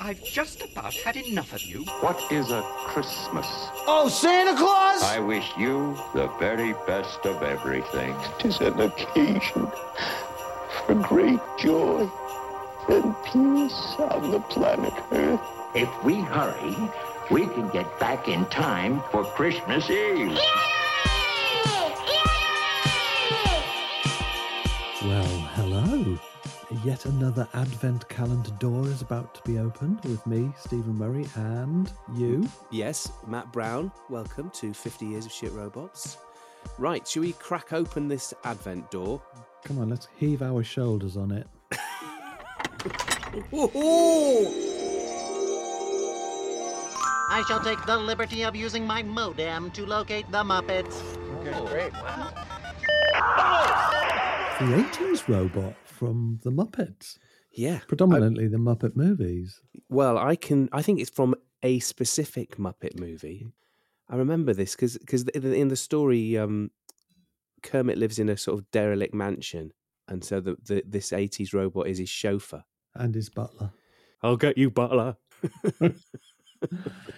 I've just about had enough of you. What is a Christmas? Oh, Santa Claus! I wish you the very best of everything. Tis an occasion for great joy and peace on the planet Earth. If we hurry, we can get back in time for Christmas Eve. Well, Yet another advent calendar door is about to be opened with me, Stephen Murray, and you. Yes, Matt Brown. Welcome to 50 Years of Shit Robots. Right, should we crack open this advent door? Come on, let's heave our shoulders on it. I shall take the liberty of using my modem to locate the Muppets. Good, great, wow. The 80s robot from the Muppets. Yeah. Predominantly the Muppet movies. Well, I can. I think it's from a specific Muppet movie. I remember this because because in the story, um, Kermit lives in a sort of derelict mansion, and so the, the this eighties robot is his chauffeur. And his butler. I'll get you, butler.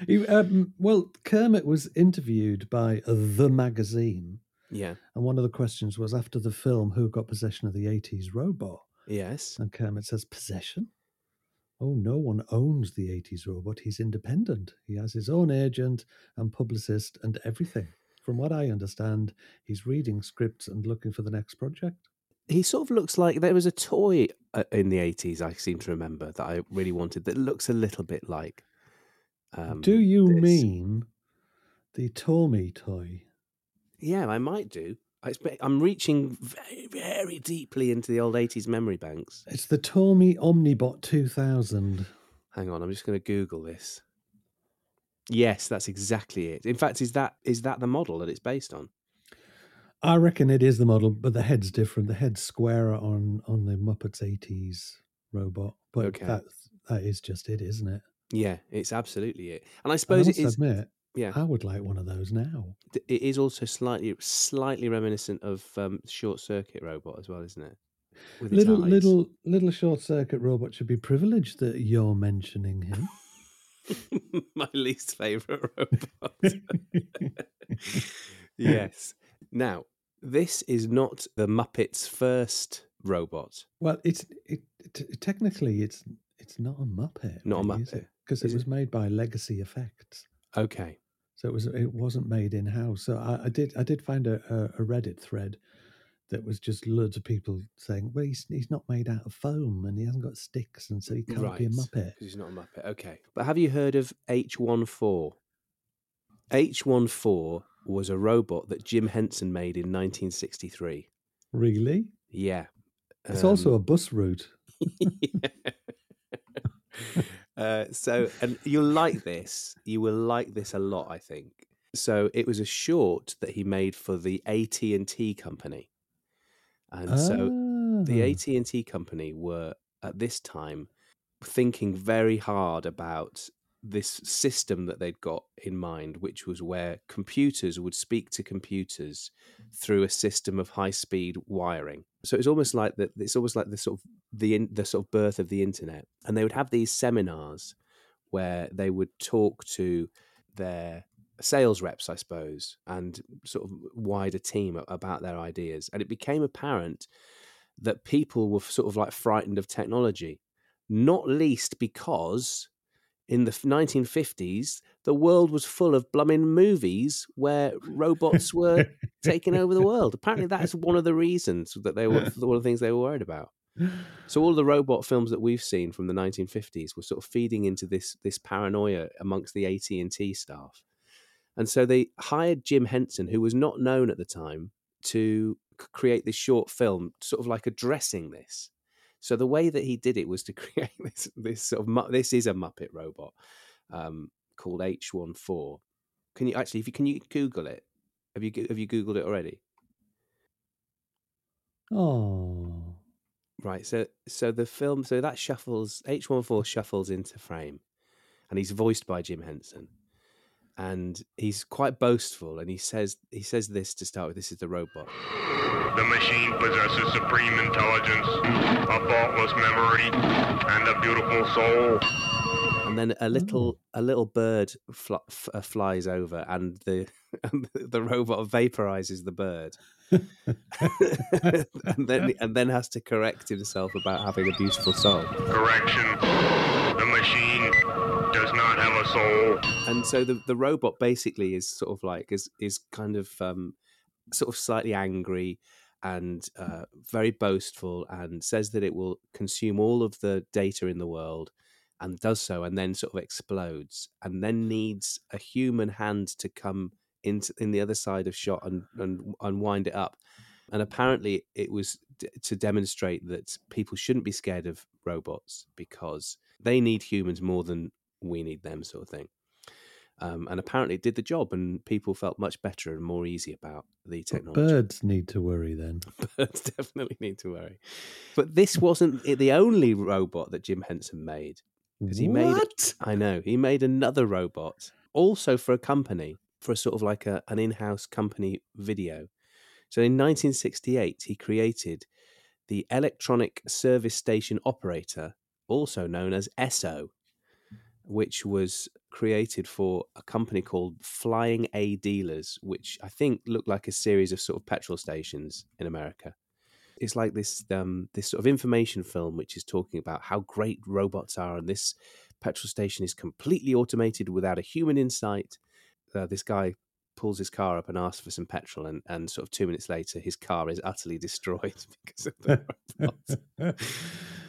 He, um, well, Kermit was interviewed by The Magazine, Yeah. and one of the questions was after the film, who got possession of the 80s robot? Yes. And Kermit says, Possession? Oh, no one owns the 80s robot. He's independent. He has his own agent and publicist and everything. From what I understand, he's reading scripts and looking for the next project. He sort of looks like there was a toy uh, in the eighties. I seem to remember that I really wanted that looks a little bit like. Um, Do you this. mean the Tomy toy? Yeah, I might do. I expect, I'm reaching very, very deeply into the old 80s memory banks. It's the Tomy Omnibot 2000. Hang on, I'm just going to Google this. Yes, that's exactly it. In fact, is that is that the model that it's based on? I reckon it is the model, but the head's different. The head's squarer on on the Muppets 80s robot. But Okay. that that is just it, isn't it? Yeah, it's absolutely it. And I suppose I it is. admit, Yeah, I would like one of those now. it is also slightly slightly reminiscent of um, Short Circuit Robot as well, isn't it? With Little little little short circuit robot should be privileged that you're mentioning him. my least favorite robot. yes. Now, this is not the Muppets' first robot. well, it's it, it technically it's it's not a Muppet. Not a Muppet. because it was made by Legacy Effects. Okay. So it was it wasn't made in house. So I, I did I did find a, a, Reddit thread that was just loads of people saying, well, he's he's not made out of foam and he hasn't got sticks, and so he can't right. be a muppet. He's not a Muppet. Okay. But have you heard of H14? H14 was a robot that Jim Henson made in 1963. Really? Yeah. It's also Um, a bus route. uh, so, and you'll like this. You will like this a lot, I think. So, it was a short that he made for the AT and T company, and so the Ah. AT and T company were at this time thinking very hard about this system that they'd got in mind, which was where computers would speak to computers mm-hmm. through a system of high speed wiring. So it's almost like that. It's almost like the sort of the in, the sort of birth of the internet, and they would have these seminars where they would talk to their sales reps, I suppose, and sort of wider team about their ideas. And it became apparent that people were sort of like frightened of technology, not least because in the 1950s, the world was full of blooming movies where robots were taking over the world. Apparently, that's one of the reasons that they were one of the things they were worried about. So all the robot films that we've seen from the 1950s were sort of feeding into this this paranoia amongst the AT and T staff, and so they hired Jim Henson, who was not known at the time, to create this short film, sort of like addressing this. So the way that he did it was to create this this sort of mu- this is a Muppet robot um, called H14. Can you actually, if you can you Google it? Have you have you Googled it already? Oh, Right. So so the film so that shuffles H14 shuffles into frame, and he's voiced by Jim Henson, and he's quite boastful, and he says he says this to start with. This is the robot. The machine possesses supreme intelligence, a faultless memory, and a beautiful soul. And then a little a little bird fl- f- uh, flies over, and the and the robot vaporizes the bird, and then and then has to correct himself about having a beautiful soul. Correction. The machine does not have a soul. and so the the robot basically is sort of like is is kind of um sort of slightly angry and uh, very boastful and says that it will consume all of the data in the world and does so and then sort of explodes and then needs a human hand to come into in the other side of shot and and, and wind it up. And apparently it was d- to demonstrate that people shouldn't be scared of robots because they need humans more than we need them sort of thing. Um, and apparently it did the job and people felt much better and more easy about the technology. Birds need to worry then. birds definitely need to worry. But this wasn't the only robot that jim henson made because he made What? i know he made another robot also for a company for a sort of like a, an in-house company video so in 1968 he created the electronic service station operator also known as esso which was created for a company called Flying A Dealers, which I think looked like a series of sort of petrol stations in America. It's like this um, this sort of information film, which is talking about how great robots are, and this petrol station is completely automated without a human in sight. Uh, this guy pulls his car up and asks for some petrol, and, and sort of two minutes later, his car is utterly destroyed because of the robot.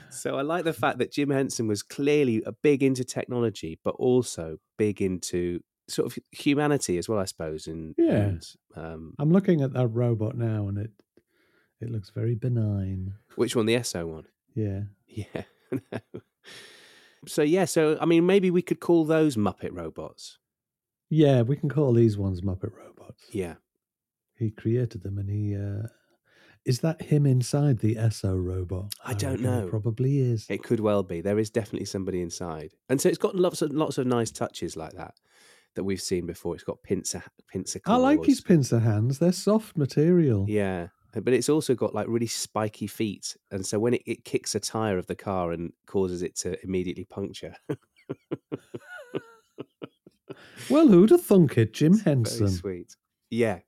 So I like the fact that Jim Henson was clearly a big into technology, but also big into sort of humanity as well, I suppose. And Yeah. and, um, I'm looking at that robot now, and it it looks very benign. which one? The Esso one? Yeah. Yeah. so yeah. So I mean, maybe we could call those Muppet robots. Yeah, we can call these ones Muppet robots. Yeah. He created them, and he uh, is that him inside the Esso robot? I don't know. Probably is. It could well be. There is definitely somebody inside, and so it's got lots of lots of nice touches like that that we've seen before. It's got pincer pincer. I like his pincer hands. They're soft material. Yeah, but it's also got like really spiky feet, and so when it, it kicks a tire of the car and causes it to immediately puncture. Well, who'd have thunk it? Jim It's Henson. Very sweet. Yeah,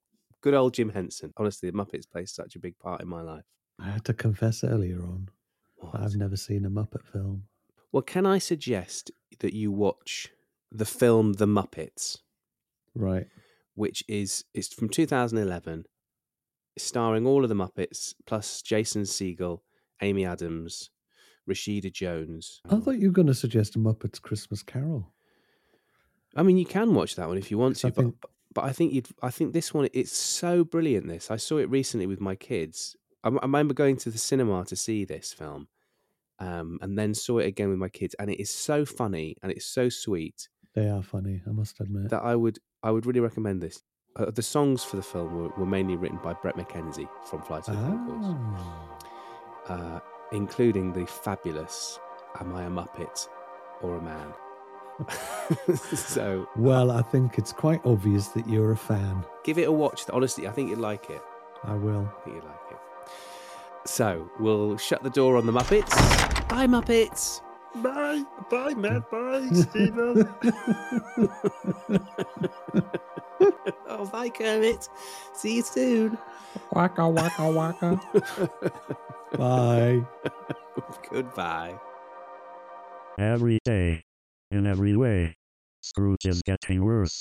good old Jim Henson. Honestly, the Muppets play such a big part in my life. I had to confess earlier on, What? I've never seen a Muppet film. Well, can I suggest that you watch the film The Muppets, Right. which is it's from 2011, starring all of the Muppets plus Jason Segel, Amy Adams, Rashida Jones. I thought you were going to suggest a Muppets Christmas Carol. I mean, you can watch that one if you want to, I but, but I think you'd. I think this one it's so brilliant. This I saw it recently with my kids. I, I remember going to the cinema to see this film, um, and then saw it again with my kids, and it is so funny and it's so sweet They are funny, I must admit. that I would I would really recommend this. Uh, the songs for the film were, were mainly written by Bret McKenzie from Flight of the Conchords, Ah. uh, including the fabulous "Am I a Muppet or a Man?" so Well, I think it's quite obvious that you're a fan. give it a watch. Honestly, I think you'd like it. I will. I think you'd like it. So we'll shut the door on the Muppets. Bye, Muppets. Bye. Bye, Matt. Bye, Stephen. bye, Kermit. See you soon. Waka waka waka. Bye. Goodbye. every day. In every way. Scrooge is getting worse.